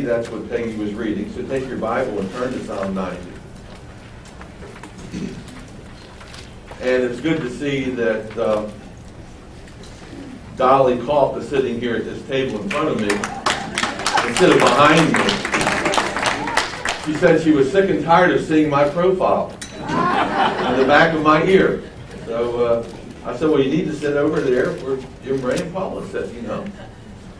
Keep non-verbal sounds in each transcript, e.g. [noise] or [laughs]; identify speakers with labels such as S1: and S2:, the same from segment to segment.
S1: that's what Peggy was reading. So take your Bible and turn to Psalm 90. And it's good to see that uh, Dolly Koff is sitting here at this table in front of me instead of behind me. She said she was sick and tired of seeing my profile in the back of my ear. So uh, I said, well, you need to sit over there where Jim Ray and Paula sit, you know.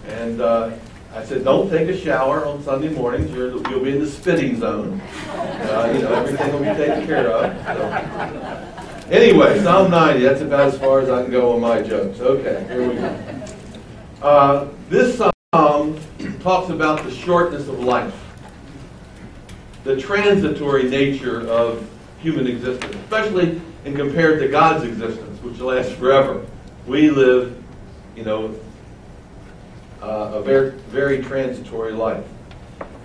S1: And uh, I said, don't take a shower on Sunday mornings. You're, you'll be in the spitting zone. Uh, you know, everything will be taken care of. So. Anyway, Psalm 90, that's about as far as I can go on my jokes. Okay, here we go. Uh, this psalm talks about the shortness of life, the transitory nature of human existence, especially in compared to God's existence, which lasts forever. We live, you know, uh, a very, very transitory life.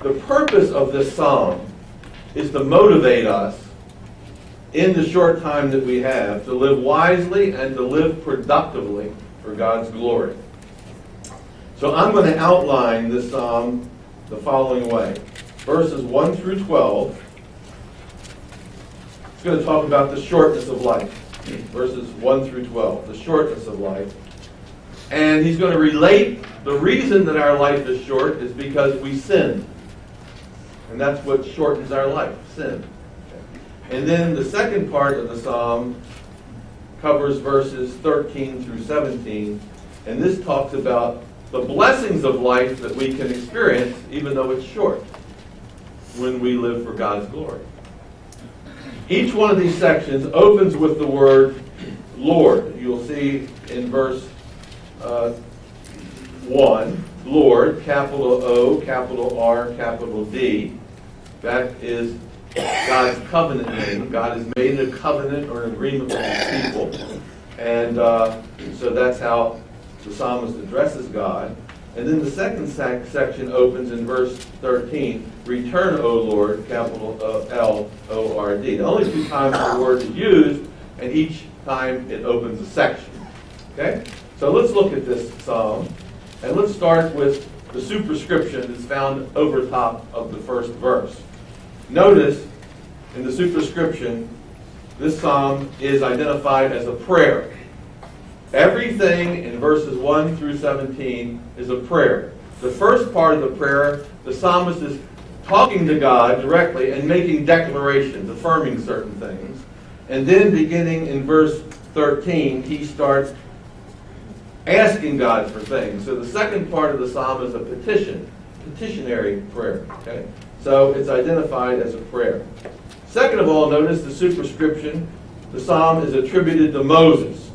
S1: The purpose of this psalm is to motivate us in the short time that we have to live wisely and to live productively for God's glory. So I'm going to outline this psalm the following way. Verses 1 through 12. It's going to talk about the shortness of life. Verses 1 through 12. The shortness of life. And he's going to relate the reason that our life is short is because we sin. And that's what shortens our life sin. And then the second part of the psalm covers verses 13 through 17, and this talks about the blessings of life that we can experience, even though it's short, when we live for God's glory. Each one of these sections opens with the word Lord. You'll see in verse uh, 1, Lord, capital O, capital R, capital D. That is God's covenant name. God has made a covenant or an agreement with his people. And uh, so that's how the psalmist addresses God. And then the second sec- section opens in verse 13 Return, O Lord, capital L O R D. The only two times the word is used, and each time it opens a section. Okay? So let's look at this psalm. And let's start with the superscription that's found over top of the first verse. Notice in the superscription, this psalm is identified as a prayer. Everything in verses 1 through 17 is a prayer. The first part of the prayer, the psalmist is talking to God directly and making declarations, affirming certain things. And then beginning in verse 13, he starts asking God for things. So the second part of the psalm is a petition, petitionary prayer. Okay? So it's identified as a prayer. Second of all, notice the superscription. The psalm is attributed to Moses.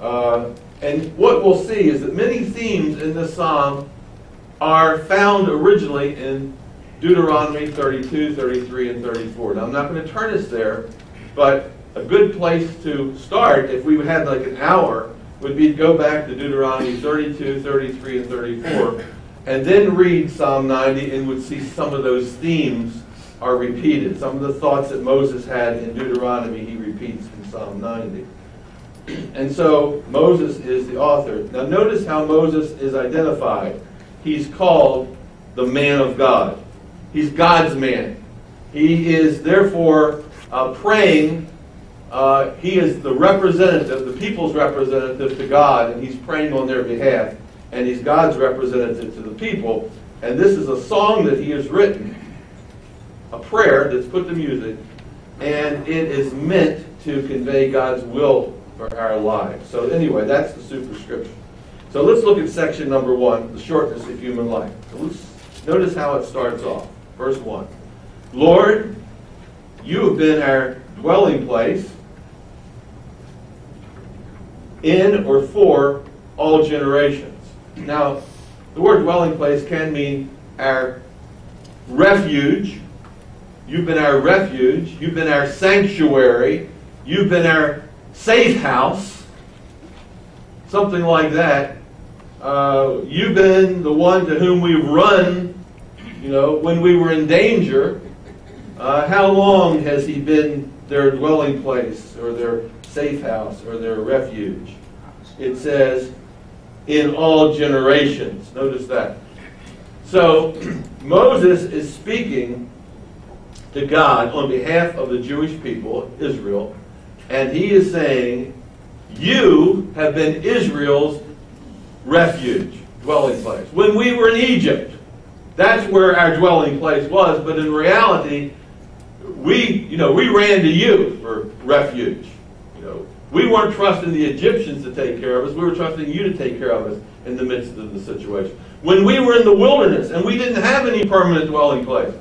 S1: Uh, and what we'll see is that many themes in this psalm are found originally in Deuteronomy 32, 33, and 34. Now, I'm not going to turn us there, but a good place to start, if we had like an hour, would be to go back to Deuteronomy 32, 33, and 34 and then read Psalm 90 and would see some of those themes are repeated. Some of the thoughts that Moses had in Deuteronomy, he repeats in Psalm 90. And so Moses is the author. Now notice how Moses is identified. He's called the man of God. He's God's man. He is therefore uh, praying. Uh, he is the representative, the people's representative to God, and he's praying on their behalf and he's God's representative to the people. And this is a song that he has written, a prayer that's put to music, and it is meant to convey God's will for our lives. So anyway, that's the superscription. So let's look at section number one, the shortness of human life. So notice how it starts off. Verse one. Lord, you have been our dwelling place in or for all generations. Now, the word dwelling place can mean our refuge. You've been our refuge. You've been our sanctuary. You've been our safe house. Something like that. Uh, you've been the one to whom we've run, you know, when we were in danger. Uh, how long has he been their dwelling place or their safe house or their refuge? It says, in all generations. Notice that. So [clears throat] Moses is speaking to God on behalf of the Jewish people, Israel, and he is saying, You have been Israel's refuge, dwelling place. When we were in Egypt, that's where our dwelling place was, but in reality, we, you know, we ran to you for refuge. We weren't trusting the Egyptians to take care of us. We were trusting you to take care of us in the midst of the situation. When we were in the wilderness and we didn't have any permanent dwelling place,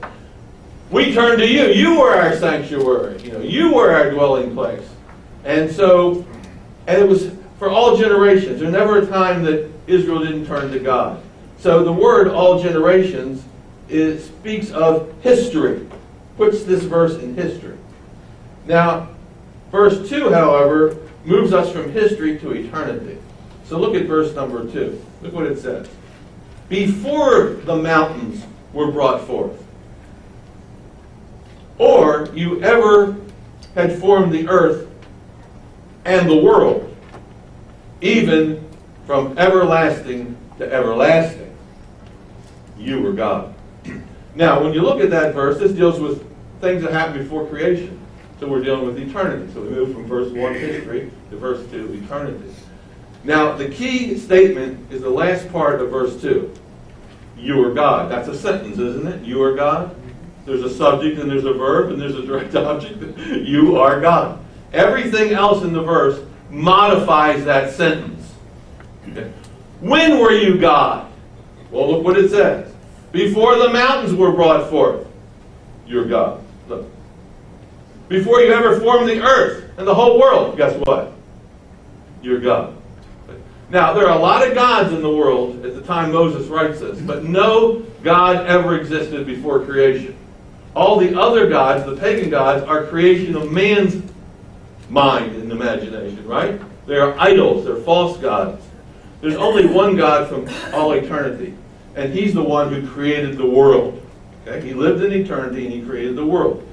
S1: we turned to you. You were our sanctuary. You know, you were our dwelling place. And so, and it was for all generations. There's never a time that Israel didn't turn to God. So the word all generations is, speaks of history, puts this verse in history. Now, verse 2, however, moves us from history to eternity. So look at verse number 2. Look what it says. Before the mountains were brought forth, or you ever had formed the earth and the world, even from everlasting to everlasting, you were God. Now, when you look at that verse, this deals with things that happened before creation. So we're dealing with eternity. So we move from verse 1, history, to verse 2, eternity. Now, the key statement is the last part of verse 2. You are God. That's a sentence, isn't it? You are God. There's a subject and there's a verb and there's a direct [laughs] object. you are God. Everything else in the verse modifies that sentence. Okay. When were you God? Well, look what it says. Before the mountains were brought forth, you're God. Look. Before you ever formed the earth and the whole world, guess what? You're God. Now, there are a lot of gods in the world at the time Moses writes this, but no God ever existed before creation. All the other gods, the pagan gods, are creation of man's mind and imagination, right? They are idols, they're false gods. There's only one God from all eternity, and He's the one who created the world. Okay? He lived in eternity and He created the world.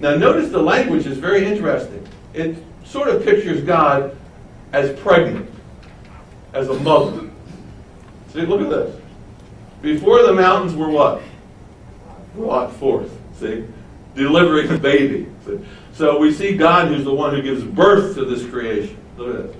S1: Now, notice the language is very interesting. It sort of pictures God as pregnant, as a mother. See, look at this. Before the mountains were what? Brought forth. See? Delivering a baby. See? So we see God who's the one who gives birth to this creation. Look at this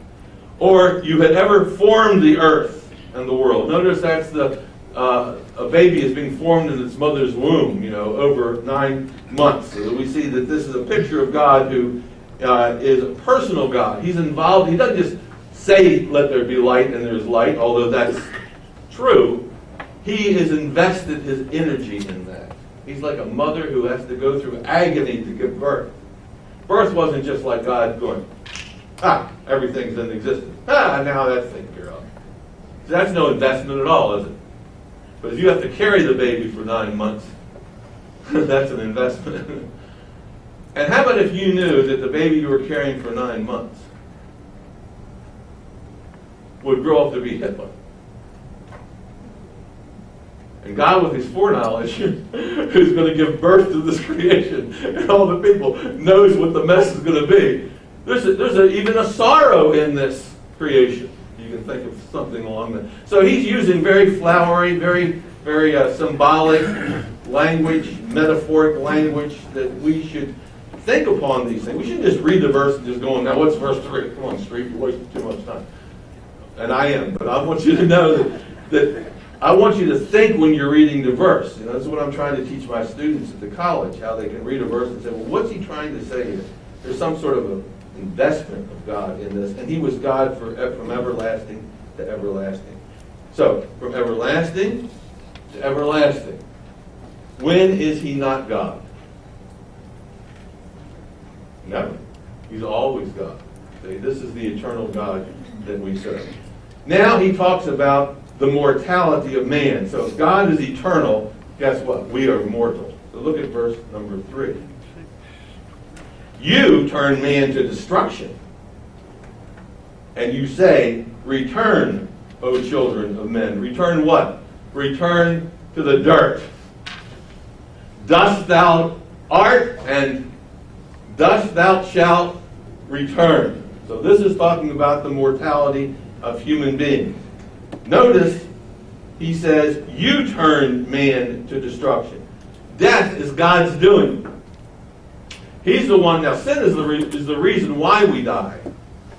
S1: or you had ever formed the earth and the world. Notice that's the uh, a baby is being formed in its mother's womb, you know, over nine months. So we see that this is a picture of God who uh, is a personal God. He's involved. He doesn't just say, "Let there be light," and there's light, although that's true. He has invested his energy in that. He's like a mother who has to go through agony to give birth. Birth wasn't just like God going, Ah, everything's in existence. Ah, now that's taken care of. So that's no investment at all, is it? But if you have to carry the baby for nine months, [laughs] that's an investment. [laughs] and how about if you knew that the baby you were carrying for nine months would grow up to be Hitler? And God, with his foreknowledge, [laughs] who's going to give birth to this creation and all the people, knows what the mess is going to be. There's, a, there's a, even a sorrow in this creation. You can think of something along that. So he's using very flowery, very, very uh, symbolic language, metaphoric language that we should think upon these things. We shouldn't just read the verse and just go, now what's verse 3? Come on, Street, you're wasting too much time. And I am, but I want you to know that, that I want you to think when you're reading the verse. You know, that's what I'm trying to teach my students at the college, how they can read a verse and say, well, what's he trying to say here? There's some sort of a investment of God in this, and He was God for, from everlasting to everlasting. So, from everlasting to everlasting. When is He not God? Never. He's always God. See, this is the eternal God that we serve. Now he talks about the mortality of man. So if God is eternal, guess what? We are mortal. So look at verse number three. You turn man to destruction. And you say, Return, O children of men. Return what? Return to the dirt. Dust thou art, and dust thou shalt return. So this is talking about the mortality of human beings. Notice he says, You turned man to destruction. Death is God's doing. He's the one, now sin is the, re, is the reason why we die.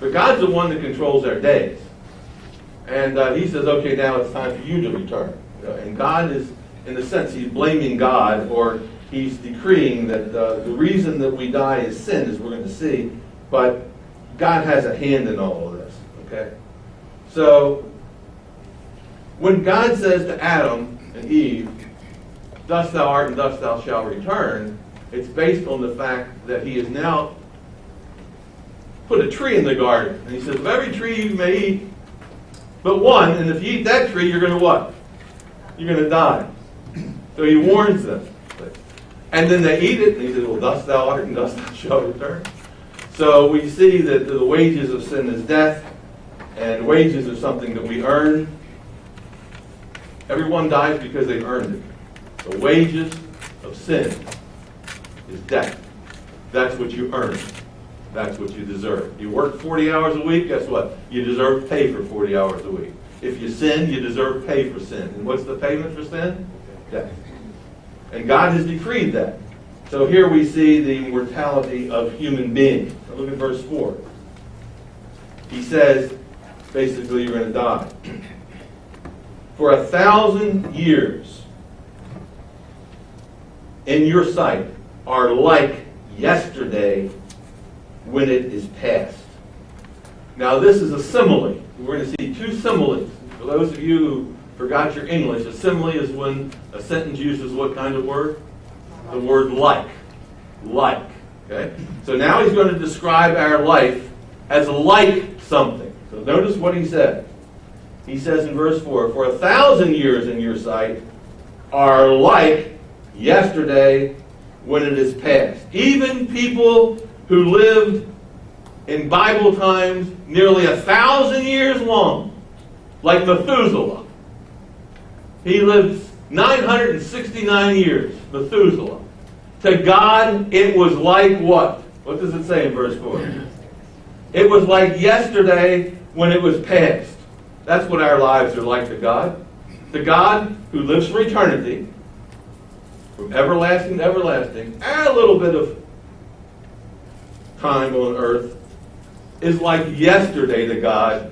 S1: But God's the one that controls our days. And uh, he says, okay, now it's time for you to return. Uh, and God is, in a sense, he's blaming God or he's decreeing that uh, the reason that we die is sin, as we're going to see. But God has a hand in all of this. Okay? So, when God says to Adam and Eve, Thus thou art and thus thou shalt return, it's based on the fact that he has now put a tree in the garden. And he says, Of every tree you may eat, but one, and if you eat that tree, you're going to what? You're going to die. [clears throat] So he warns them. And then they eat it, and he says, Well, thus thou art and thus thou shalt return. So we see that the wages of sin is death, and wages are something that we earn. Everyone dies because they've earned it. The wages of sin is death. That's what you earn. That's what you deserve. You work 40 hours a week, guess what? You deserve pay for 40 hours a week. If you sin, you deserve pay for sin. And what's the payment for sin? Death. And God has decreed that. So here we see the mortality of human beings. Look at verse 4. He says, basically, you're going to die. For a thousand years in your sight are like yesterday when it is past. Now, this is a simile. We're going to see two similes. For those of you who forgot your English, a simile is when a sentence uses what kind of word? The word like. Like. Okay? So now he's going to describe our life as like something. So notice what he said. He says in verse 4 For a thousand years in your sight are like yesterday when it is past. Even people who lived in Bible times nearly a thousand years long, like Methuselah. He lived 969 years, Methuselah. To God, it was like what? What does it say in verse 4? It was like yesterday when it was past. That's what our lives are like to God. To God, who lives for eternity, from everlasting to everlasting, a little bit of time on earth is like yesterday to God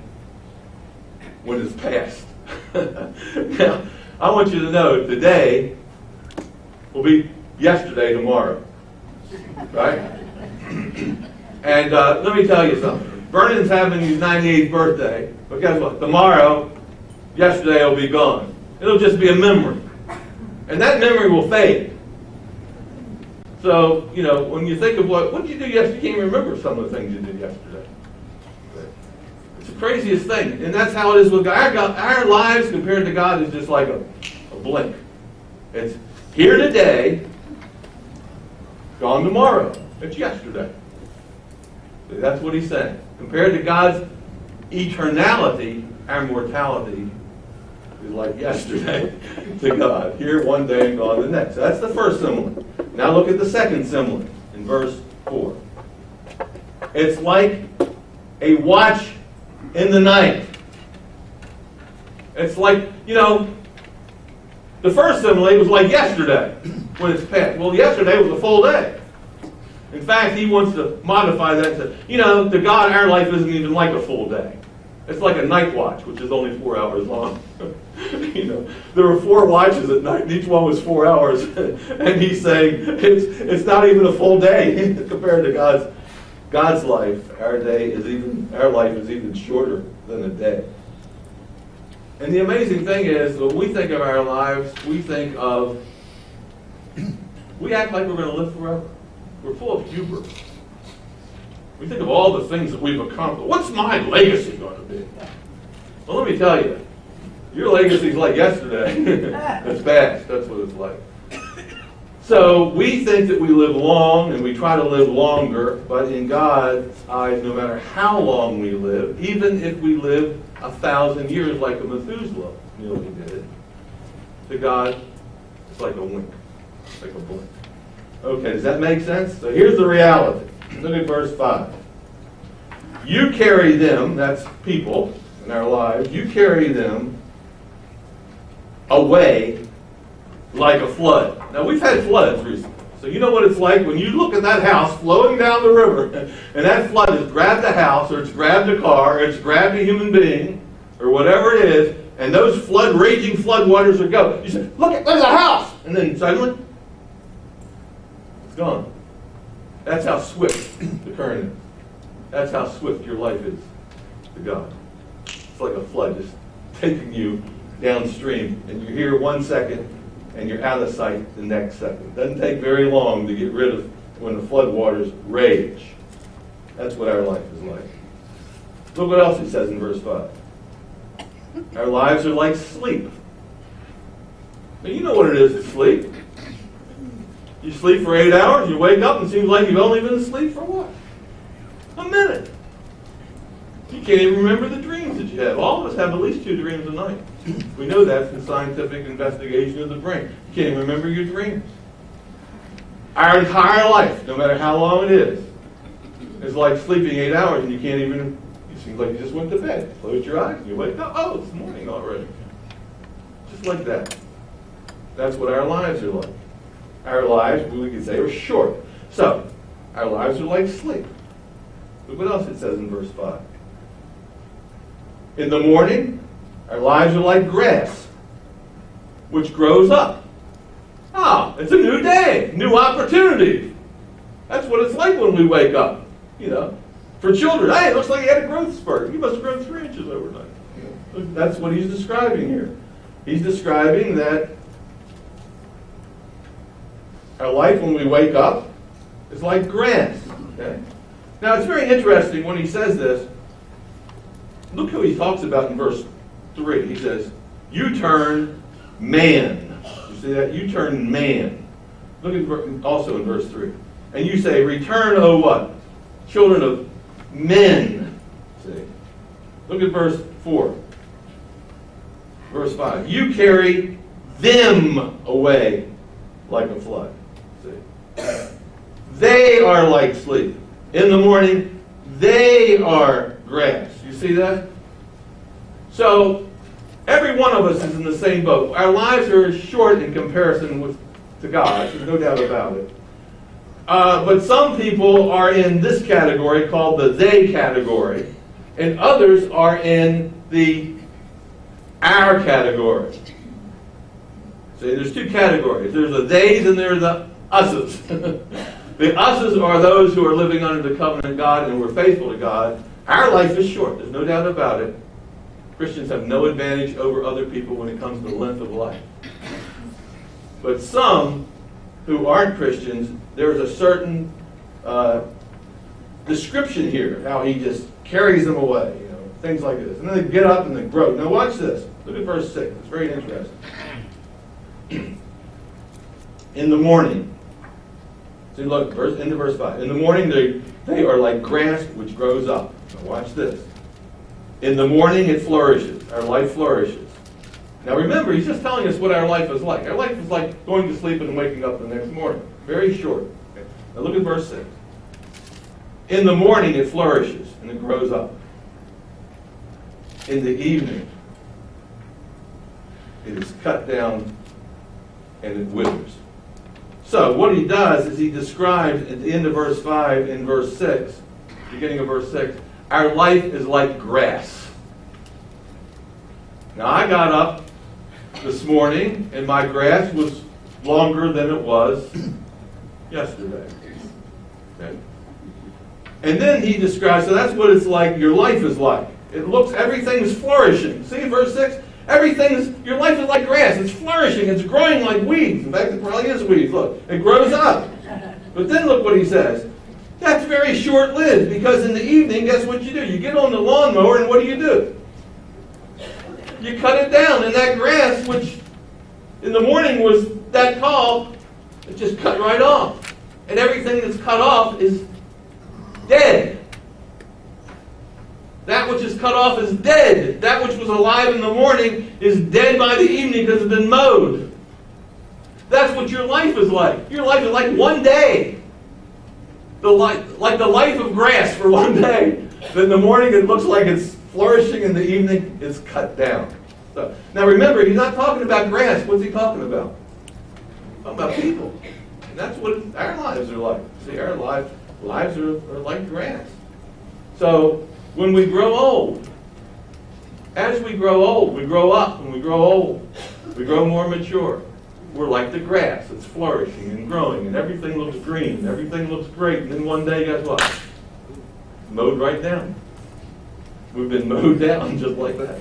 S1: when it's past. [laughs] now, I want you to know today will be yesterday tomorrow. Right? [clears throat] and uh, let me tell you something. Vernon's having his 98th birthday, but guess what? Tomorrow, yesterday will be gone. It'll just be a memory. And that memory will fade. So, you know, when you think of what, what did you do yesterday? You can't even remember some of the things you did yesterday. It's the craziest thing. And that's how it is with God. Our, our lives compared to God is just like a, a blink. It's here today, gone tomorrow. It's yesterday. That's what he's saying. Compared to God's eternality, our mortality is like yesterday [laughs] to God. Here one day and gone the next. That's the first simile. Now look at the second simile in verse 4. It's like a watch in the night. It's like, you know, the first simile was like yesterday when it's past. Well, yesterday was a full day. In fact, he wants to modify that to, you know, to God, our life isn't even like a full day. It's like a night watch, which is only four hours long. [laughs] [laughs] you know, there were four watches at night, and each one was four hours. [laughs] and he's saying it's it's not even a full day [laughs] compared to God's God's life. Our day is even our life is even shorter than a day. And the amazing thing is, when we think of our lives, we think of we act like we're going to live forever. We're full of hubris. We think of all the things that we've accomplished. What's my legacy going to be? Well, let me tell you, your legacy's like yesterday. [laughs] it's fast. That's what it's like. So we think that we live long and we try to live longer, but in God's eyes, no matter how long we live, even if we live a thousand years like a Methuselah nearly did, to God, it's like a wink, it's like a blink. Okay, does that make sense? So here's the reality. Look at verse 5. You carry them, that's people in our lives, you carry them away like a flood. Now, we've had floods recently. So you know what it's like when you look at that house flowing down the river, [laughs] and that flood has grabbed the house, or it's grabbed a car, or it's grabbed a human being, or whatever it is, and those flood, raging flood waters are go. You say, look, there's a house! And then suddenly, it's gone. That's how swift [clears throat] the current is. That's how swift your life is to God. It's like a flood just [laughs] taking you downstream, and you're here one second, and you're out of sight the next second. Doesn't take very long to get rid of when the floodwaters rage. That's what our life is like. Look what else he says in verse 5. Our lives are like sleep. Now, you know what it is to sleep. You sleep for eight hours, you wake up, and it seems like you've only been asleep for what? A minute. You can't even remember the dreams that you have. All of us have at least two dreams a night. We know that from scientific investigation of the brain. You can't even remember your dreams. Our entire life, no matter how long it is, is like sleeping eight hours and you can't even, it seems like you just went to bed. Close your eyes and you wake up, oh, it's morning already. Just like that. That's what our lives are like. Our lives, we could say, are short. So, our lives are like sleep. Look what else it says in verse 5. In the morning, our lives are like grass, which grows up. Ah, it's a new day, new opportunity. That's what it's like when we wake up. You know, for children, hey, it looks like you had a growth spurt. You must have grown three inches overnight. That's what he's describing here. He's describing that our life when we wake up is like grass. Okay? Now, it's very interesting when he says this. Look who he talks about in verse 3. He says, You turn man. You see that? You turn man. Look at also in verse 3. And you say, Return, O what? Children of men. See? Look at verse 4. Verse 5. You carry them away like a flood. See? They are like sleep. In the morning, they are grass. You see that? So, every one of us is in the same boat. Our lives are short in comparison with to God. There's no doubt about it. Uh, but some people are in this category called the they category, and others are in the our category. See, there's two categories. There's the theys and there's the us's. [laughs] the us's are those who are living under the covenant of God and we're faithful to God. Our life is short. There's no doubt about it. Christians have no advantage over other people when it comes to the length of life. But some who aren't Christians, there's a certain uh, description here, how he just carries them away, you know, things like this. And then they get up and they grow. Now watch this. Look at verse 6. It's very interesting. [clears throat] In the morning, see, look, verse, into verse 5. In the morning, they, they are like grass which grows up. Now watch this. In the morning, it flourishes. Our life flourishes. Now remember, he's just telling us what our life is like. Our life is like going to sleep and waking up the next morning. Very short. Okay. Now look at verse 6. In the morning, it flourishes and it grows up. In the evening, it is cut down and it withers. So, what he does is he describes at the end of verse 5 in verse 6, beginning of verse 6, our life is like grass. Now, I got up this morning and my grass was longer than it was [clears throat] yesterday. Okay? And then he describes, so that's what it's like, your life is like. It looks, everything's flourishing. See verse 6? Everything's, your life is like grass. It's flourishing. It's growing like weeds. In fact, it probably is weeds. Look, it grows up. But then look what he says. That's very short lived because in the evening, guess what you do? You get on the lawnmower and what do you do? You cut it down. And that grass, which in the morning was that tall, it just cut right off. And everything that's cut off is dead. That which is cut off is dead. That which was alive in the morning is dead by the evening because it's been mowed. That's what your life is like. Your life is like one day. The life, like the life of grass for one day. Then in the morning it looks like it's flourishing, in the evening it's cut down. So, now remember, he's not talking about grass. What's he talking about? Talking about people. And that's what our lives are like. See, our lives, lives are, are like grass. So, when we grow old, as we grow old, we grow up and we grow old. We grow more mature. We're like the grass. It's flourishing and growing, and everything looks green. Everything looks great. And then one day, guess what? Mowed right down. We've been [laughs] mowed down just like that.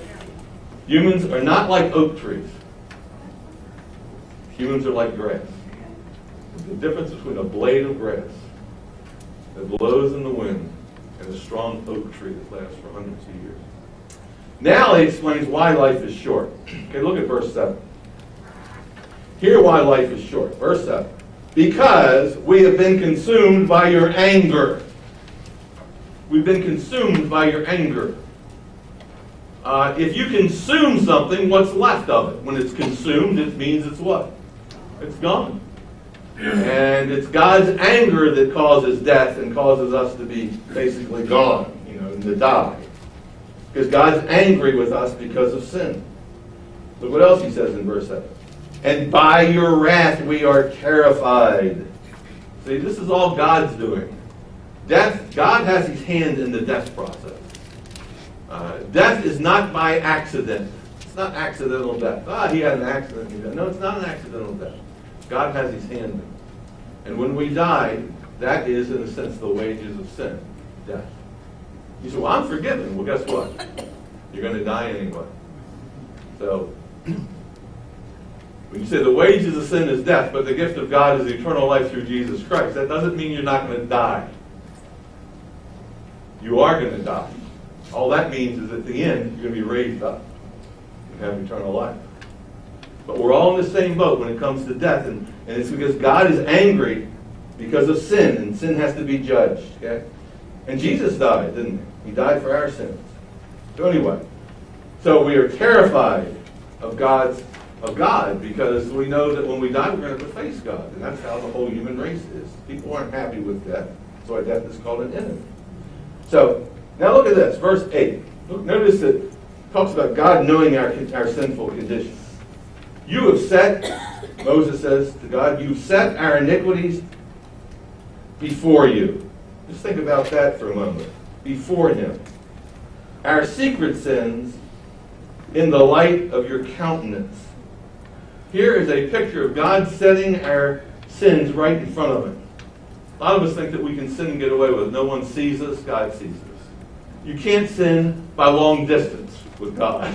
S1: Humans are not like oak trees. Humans are like grass. The difference between a blade of grass that blows in the wind and a strong oak tree that lasts for hundreds of years. Now he explains why life is short. Okay, look at verse 7. Here why life is short. Verse 7. Because we have been consumed by your anger. We've been consumed by your anger. Uh, if you consume something, what's left of it? When it's consumed, it means it's what? It's gone. And it's God's anger that causes death and causes us to be basically gone, you know, and to die. Because God's angry with us because of sin. Look what else he says in verse 7. And by your wrath we are terrified. See, this is all God's doing. Death, God has his hand in the death process. Uh, death is not by accident. It's not accidental death. Ah, he had an accident. No, it's not an accidental death. God has his hand in it. And when we die, that is, in a sense, the wages of sin, death. You say, well, I'm forgiven. Well, guess what? You're going to die anyway. So, you say the wages of sin is death, but the gift of God is eternal life through Jesus Christ, that doesn't mean you're not going to die. You are going to die. All that means is at the end, you're going to be raised up and have eternal life. But we're all in the same boat when it comes to death, and, and it's because God is angry because of sin, and sin has to be judged. Okay? And Jesus died, didn't he? He died for our sins. So anyway, so we are terrified of God's of God because we know that when we die, we're going to have to face God, and that's how the whole human race is. People aren't happy with death. That's why death is called an enemy. So now look at this, verse eight. Notice that it talks about God knowing our our sinful condition. You have set, Moses says to God, you've set our iniquities before you. Just think about that for a moment. Before Him. Our secret sins in the light of your countenance. Here is a picture of God setting our sins right in front of Him. A lot of us think that we can sin and get away with it. No one sees us, God sees us. You can't sin by long distance with God.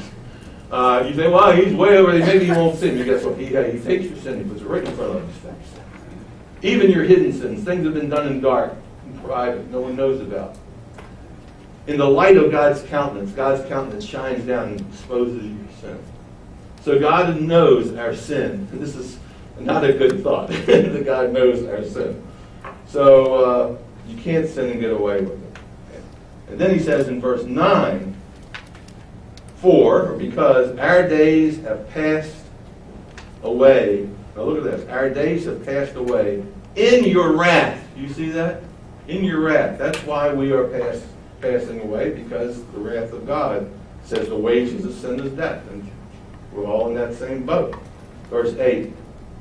S1: Uh, you say, well, he's way over there. Maybe he won't sin. You guess what? He, he takes your sin. He puts it right in front of his face. Even your hidden sins, things have been done in dark, in private, no one knows about. In the light of God's countenance, God's countenance shines down and exposes your sin. So God knows our sin. And this is not a good thought [laughs] that God knows our sin. So uh, you can't sin and get away with it. And then he says in verse 9, For, or because our days have passed away. Now look at this. Our days have passed away in your wrath. You see that? In your wrath. That's why we are pass, passing away, because the wrath of God says the wages of sin is death. And we're all in that same boat. Verse 8,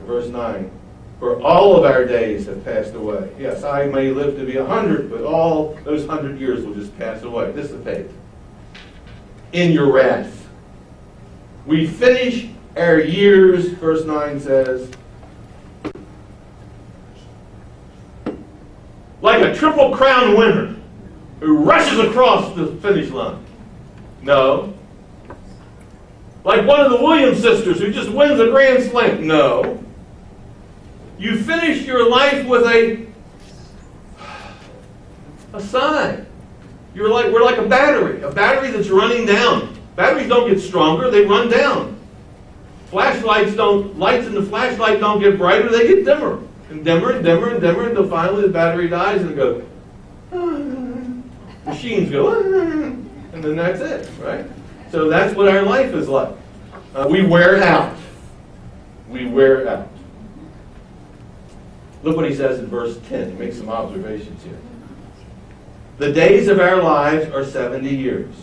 S1: verse 9. For all of our days have passed away. Yes, I may live to be a hundred, but all those hundred years will just pass away, dissipate. In your wrath. We finish our years, verse 9 says, like a triple crown winner who rushes across the finish line. No. Like one of the Williams sisters who just wins a grand slam. No. You finish your life with a a sign. You're like we're like a battery, a battery that's running down. Batteries don't get stronger, they run down. Flashlights don't lights in the flashlight don't get brighter, they get dimmer. And dimmer and dimmer and dimmer until finally the battery dies and it goes ah. machines go ah. and then that's it, right? So that's what our life is like. Uh, we wear it out. We wear out. Look what he says in verse 10. He makes some observations here. The days of our lives are 70 years.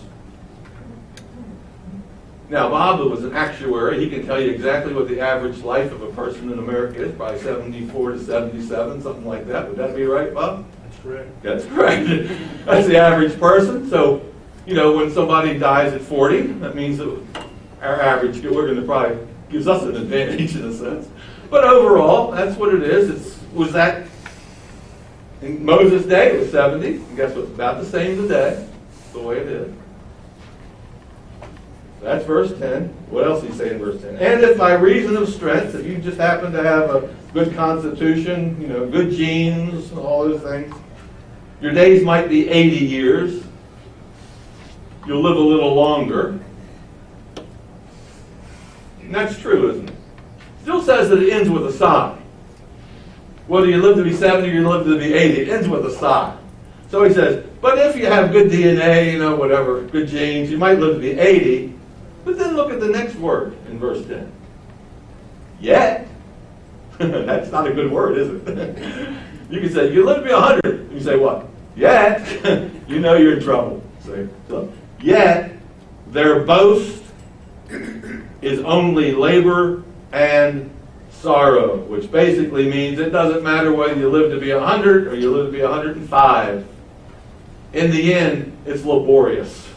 S1: Now, Bob was an actuary. He can tell you exactly what the average life of a person in America is, probably 74 to 77, something like that. Would that be right, Bob?
S2: That's correct.
S1: That's correct. [laughs] That's the average person. So, you know, when somebody dies at 40, that means that our average, to probably gives us an advantage in a sense. But overall, that's what it is. It's was that in Moses' day it was 70. And guess what? about the same today. the way it is. That's verse 10. What else he say in verse 10? And if by reason of strength, if you just happen to have a good constitution, you know, good genes, all those things, your days might be 80 years. You'll live a little longer. And that's true, isn't it? Still says that it ends with a sigh. Whether you live to be 70 or you live to be 80, it ends with a sigh. So he says, but if you have good DNA, you know, whatever, good genes, you might live to be 80, but then look at the next word in verse 10. Yet. [laughs] That's not a good word, is it? [laughs] you can say, you live to be 100. You say, what? Yet. [laughs] you know you're in trouble. So, so, yet, their boast is only labor and sorrow, which basically means it doesn't matter whether you live to be 100 or you live to be 105. In the end, it's laborious.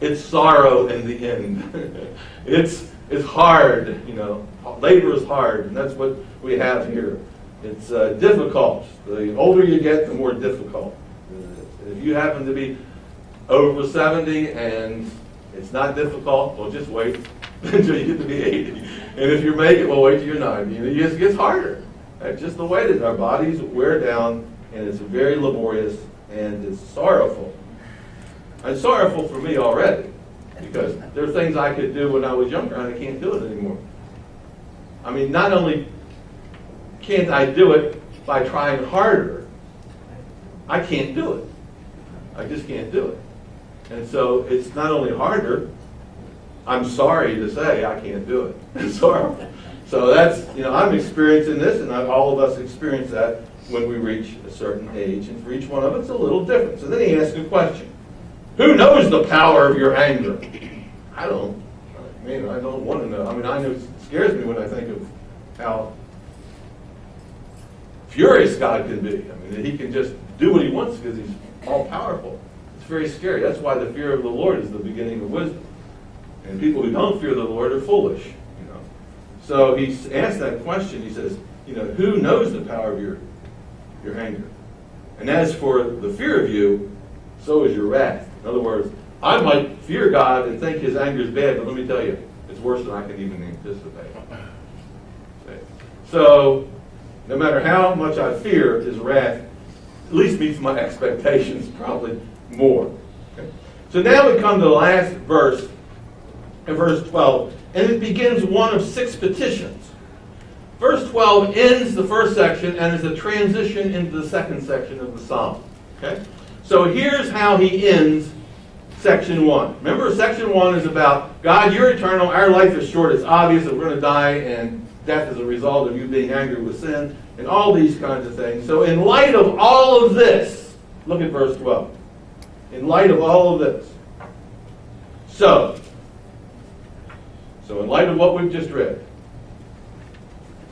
S1: It's sorrow in the end. [laughs] it's, it's hard, you know. Labor is hard, and that's what we have here. It's uh, difficult. The older you get, the more difficult. If you happen to be over 70 and it's not difficult, well, just wait [laughs] until you get to be 80. And if you make it, well, wait till you're 90. And it just gets harder. That's just the way that our bodies wear down, and it's very laborious and it's sorrowful. It's sorrowful for me already because there are things I could do when I was younger and I can't do it anymore. I mean, not only can't I do it by trying harder, I can't do it. I just can't do it. And so it's not only harder, I'm sorry to say I can't do it. [laughs] It's. So that's, you know, I'm experiencing this, and all of us experience that when we reach a certain age. And for each one of us, it's a little different. So then he asks a question Who knows the power of your anger? I don't. I mean, I don't want to know. I mean, I know it scares me when I think of how furious God can be. I mean, he can just do what he wants because he's all powerful. It's very scary. That's why the fear of the Lord is the beginning of wisdom. And people who don't fear the Lord are foolish. You know. So he asked that question. He says, you know, who knows the power of your your anger? And as for the fear of you, so is your wrath. In other words, I might fear God and think his anger is bad, but let me tell you, it's worse than I can even anticipate. So, no matter how much I fear his wrath, at least meets my [laughs] expectations, probably more. Okay? So now we come to the last verse, in verse 12, and it begins one of six petitions. Verse 12 ends the first section and is a transition into the second section of the psalm. Okay? So here's how he ends section 1. Remember, section 1 is about God, you're eternal, our life is short, it's obvious that we're going to die, and death is a result of you being angry with sin, and all these kinds of things. So, in light of all of this, look at verse 12. In light of all of this. So, so in light of what we've just read,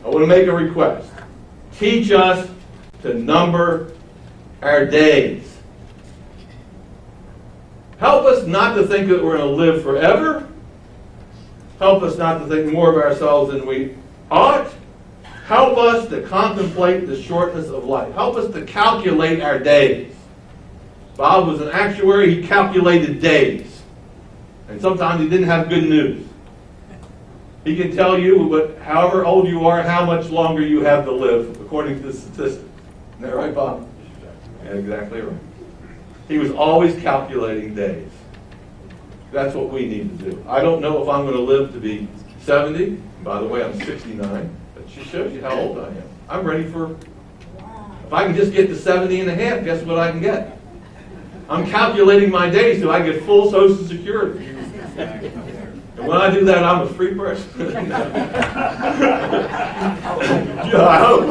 S1: I want to make a request. Teach us to number our days. Help us not to think that we're going to live forever. Help us not to think more of ourselves than we ought. Help us to contemplate the shortness of life. Help us to calculate our days. Bob was an actuary, he calculated days. And sometimes he didn't have good news. He can tell you, but however old you are, how much longer you have to live, according to the statistics. Isn't that right, Bob? Yeah, exactly right. He was always calculating days. That's what we need to do. I don't know if I'm going to live to be 70. By the way, I'm 69. But she shows you how old I am. I'm ready for, if I can just get to 70 and a half, guess what I can get? I'm calculating my days till I get full Social Security. And when I do that, I'm a free person. [laughs] yeah, I hope.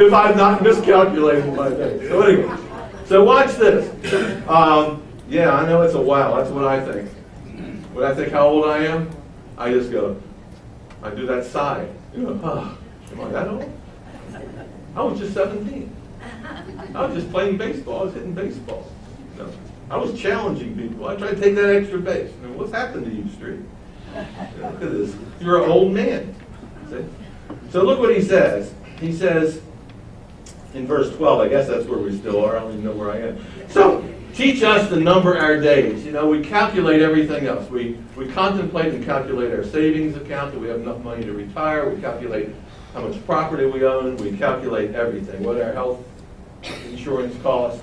S1: if I'm not miscalculating my days. So anyway, so watch this. Um, yeah, I know it's a wow. That's what I think. When I think how old I am, I just go, I do that sigh. You know, oh, am I that old? I was just 17. I was just playing baseball. I was hitting baseball. Know, I was challenging people. I tried to take that extra base. You know, what's happened to you, Street? You know, look at this. [laughs] You're an old man. See? So look what he says. He says in verse 12, I guess that's where we still are. I don't even know where I am. So teach us to number our days. You know, we calculate everything else. We, we contemplate and calculate our savings account. Do we have enough money to retire? We calculate how much property we own. We calculate everything. What our health insurance costs,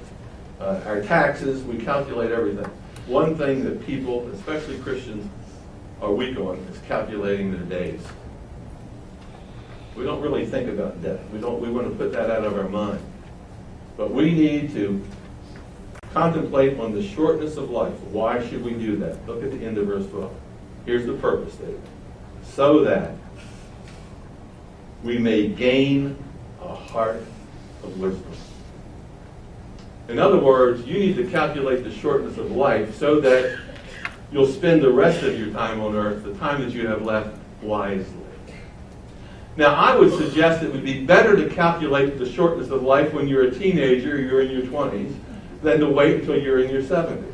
S1: uh, our taxes. We calculate everything. One thing that people, especially Christians, are weak on is calculating their days. We don't really think about death. We don't. We want to put that out of our mind. But we need to contemplate on the shortness of life. Why should we do that? Look at the end of verse 12. Here's the purpose, David. So that we may gain a heart of wisdom. In other words, you need to calculate the shortness of life so that you'll spend the rest of your time on earth, the time that you have left, wisely. Now, I would suggest it would be better to calculate the shortness of life when you're a teenager, you're in your 20s, than to wait until you're in your 70s.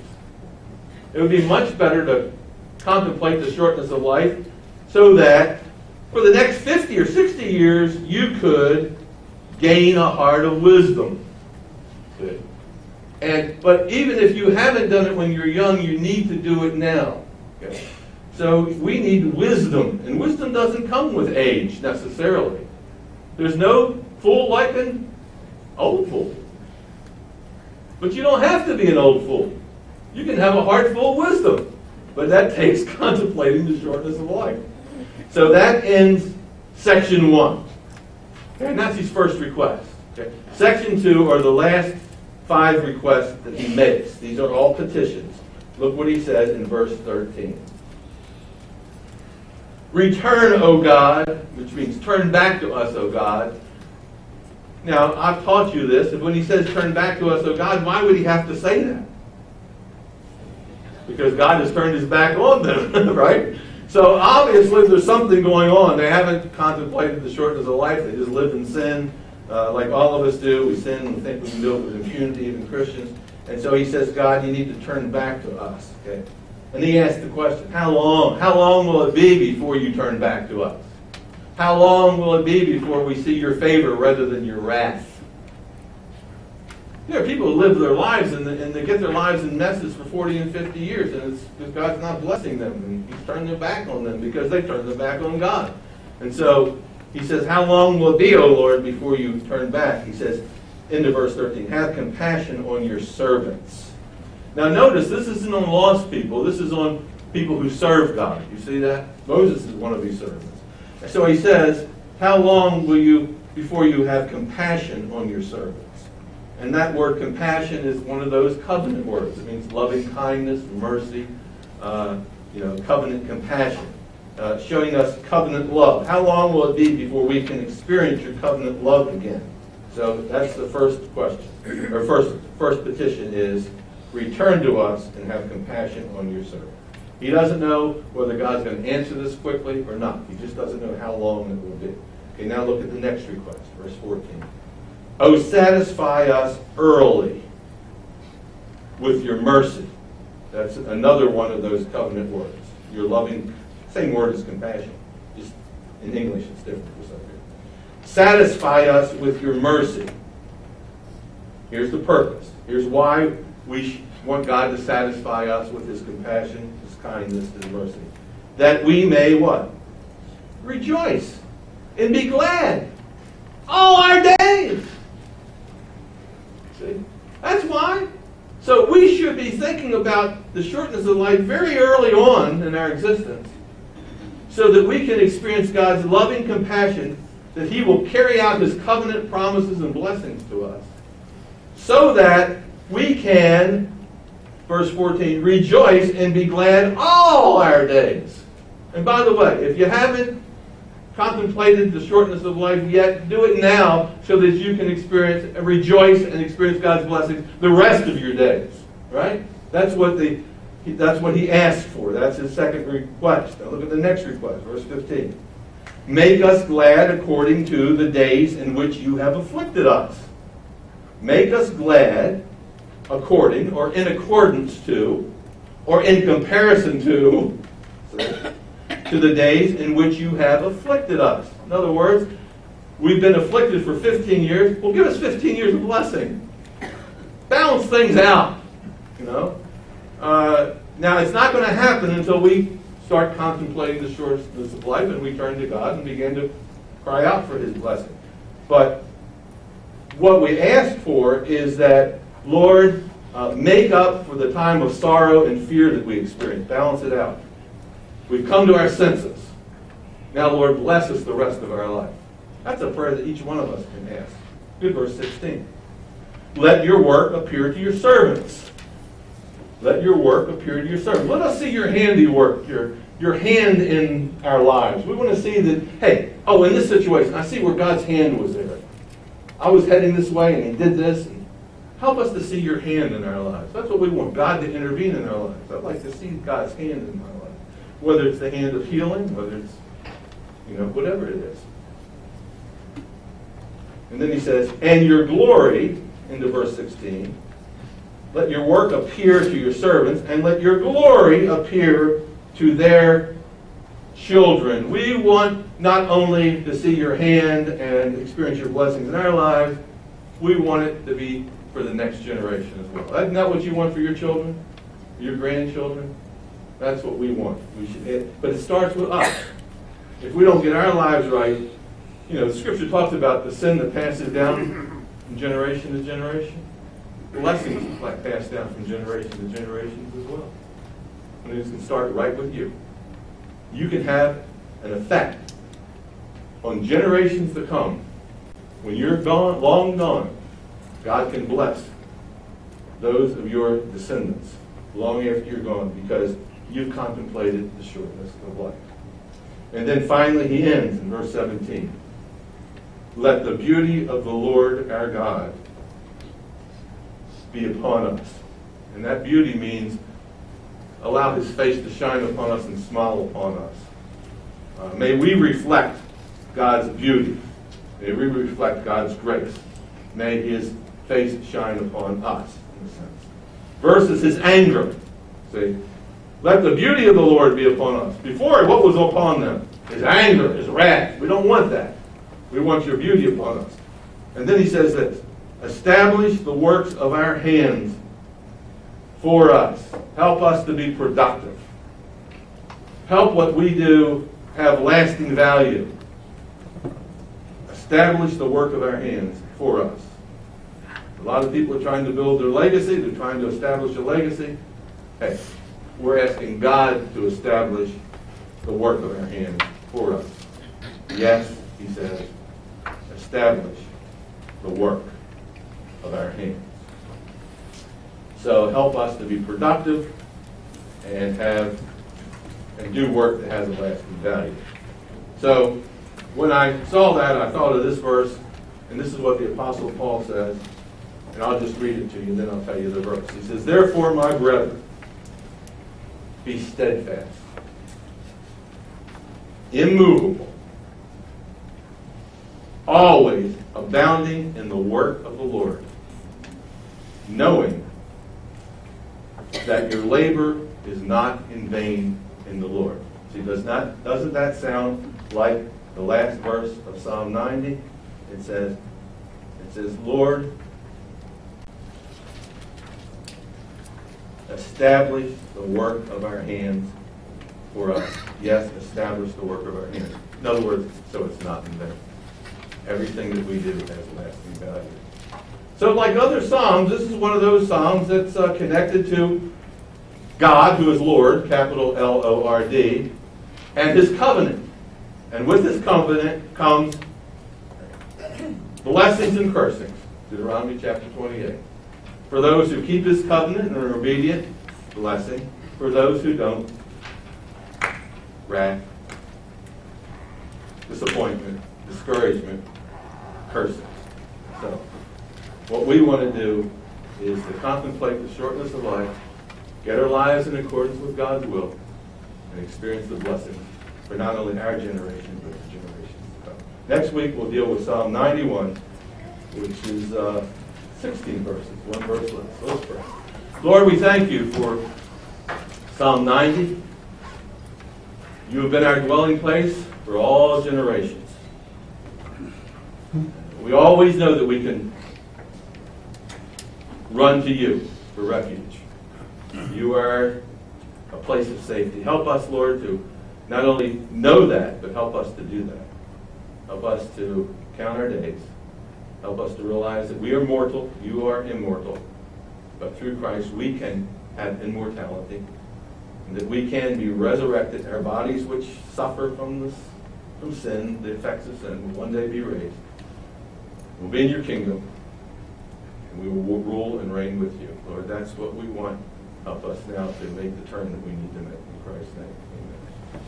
S1: It would be much better to contemplate the shortness of life so that for the next 50 or 60 years you could gain a heart of wisdom. And but even if you haven't done it when you're young, you need to do it now. Okay? So we need wisdom, and wisdom doesn't come with age necessarily. There's no fool like an old fool. But you don't have to be an old fool. You can have a heart full of wisdom. But that takes [laughs] contemplating the shortness of life. So that ends section one. And that's his first request. Okay. Section two are the last five requests that he makes. These are all petitions. Look what he says in verse 13. Return, O God, which means turn back to us, O God. Now, I've taught you this, and when he says turn back to us, O God, why would he have to say that? Because God has turned his back on them, [laughs] right? So obviously there's something going on. They haven't contemplated the shortness of life. They just live in sin, uh, like all of us do. We sin and think we can do it with impunity, even Christians. And so he says, God, you need to turn back to us. Okay? And he asks the question, how long? How long will it be before you turn back to us? How long will it be before we see your favor rather than your wrath? There are people who live their lives and, and they get their lives in messes for 40 and 50 years, and it's because God's not blessing them, and He's turning their back on them because they turned their back on God. And so He says, How long will it be, O Lord, before you turn back? He says, into verse 13, Have compassion on your servants. Now notice, this isn't on lost people, this is on people who serve God. You see that? Moses is one of these servants. So he says, How long will you, before you have compassion on your servants? And that word compassion is one of those covenant words. It means loving kindness, mercy, uh, you know, covenant compassion, uh, showing us covenant love. How long will it be before we can experience your covenant love again? So that's the first question, or first first petition is return to us and have compassion on your servant. He doesn't know whether God's going to answer this quickly or not. He just doesn't know how long it will be. Okay, now look at the next request, verse 14. Oh, satisfy us early with your mercy. That's another one of those covenant words. Your loving, same word as compassion. Just in English, it's different for some reason. Satisfy us with your mercy. Here's the purpose. Here's why we want God to satisfy us with his compassion, his kindness, his mercy. That we may what? Rejoice and be glad all our days. See? That's why. So we should be thinking about the shortness of life very early on in our existence so that we can experience God's loving compassion that he will carry out his covenant promises and blessings to us so that we can verse 14 rejoice and be glad all our days and by the way if you haven't contemplated the shortness of life yet, do it now so that you can experience, rejoice and experience God's blessings the rest of your days. Right? That's what the That's what he asked for. That's his second request. Now look at the next request, verse 15. Make us glad according to the days in which you have afflicted us. Make us glad according or in accordance to or in comparison to to the days in which you have afflicted us. In other words, we've been afflicted for 15 years. Well, give us 15 years of blessing. Balance things out, you know. Uh, now, it's not going to happen until we start contemplating the shortness of life and we turn to God and begin to cry out for His blessing. But what we ask for is that, Lord, uh, make up for the time of sorrow and fear that we experience. Balance it out. We've come to our senses. Now, Lord, bless us the rest of our life. That's a prayer that each one of us can ask. Good verse 16. Let your work appear to your servants. Let your work appear to your servants. Let us see your handiwork, your, your hand in our lives. We want to see that, hey, oh, in this situation, I see where God's hand was there. I was heading this way and he did this. And help us to see your hand in our lives. That's what we want, God to intervene in our lives. I'd like to see God's hand in my life. Whether it's the hand of healing, whether it's, you know, whatever it is. And then he says, and your glory, into verse 16, let your work appear to your servants, and let your glory appear to their children. We want not only to see your hand and experience your blessings in our lives, we want it to be for the next generation as well. Isn't that what you want for your children? Your grandchildren? That's what we want. We should, but it starts with us. If we don't get our lives right, you know, the scripture talks about the sin that passes down from generation to generation. Blessings like passed down from generation to generations as well. And it can start right with you. You can have an effect on generations to come. When you're gone, long gone, God can bless those of your descendants long after you're gone because you've contemplated the shortness of life. And then finally, he ends in verse 17. Let the beauty of the Lord our God be upon us. And that beauty means allow his face to shine upon us and smile upon us. Uh, may we reflect God's beauty. May we reflect God's grace. May his face shine upon us, in a sense. Versus his anger. See? Let the beauty of the Lord be upon us. Before, what was upon them? His anger, his wrath. We don't want that. We want your beauty upon us. And then he says this Establish the works of our hands for us. Help us to be productive. Help what we do have lasting value. Establish the work of our hands for us. A lot of people are trying to build their legacy, they're trying to establish a legacy. Hey, we're asking God to establish the work of our hands for us. Yes, he says, establish the work of our hands. So help us to be productive and have and do work that has a lasting value. So when I saw that, I thought of this verse, and this is what the Apostle Paul says, and I'll just read it to you, and then I'll tell you the verse. He says, Therefore, my brethren, be steadfast, immovable, always abounding in the work of the Lord, knowing that your labor is not in vain in the Lord. See, does not doesn't that sound like the last verse of Psalm 90? It says, it says, Lord, establish the work of our hands for us. Yes, establish the work of our hands. In other words, so it's not in vain. Everything that we do has lasting value. So, like other Psalms, this is one of those Psalms that's uh, connected to God, who is Lord, capital L O R D, and his covenant. And with his covenant comes blessings and cursings. Deuteronomy chapter 28. For those who keep his covenant and are obedient, blessing. For those who don't, wrath, disappointment, discouragement, curses. So, what we want to do is to contemplate the shortness of life get our lives in accordance with God's will, and experience the blessing for not only our generation, but for generations to come. Next week, we'll deal with Psalm 91, which is uh, 16 verses, one verse less. Let's pray. Lord, we thank you for Psalm 90. You have been our dwelling place for all generations. We always know that we can run to you for refuge. You are a place of safety. Help us, Lord, to not only know that, but help us to do that. Help us to count our days. Help us to realize that we are mortal, you are immortal, but through Christ we can have immortality, and that we can be resurrected. Our bodies, which suffer from this, from sin, the effects of sin, will one day be raised. We'll be in your kingdom, and we will rule and reign with you. Lord, that's what we want. Help us now to make the turn that we need to make. In Christ's name, amen.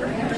S1: Thank you.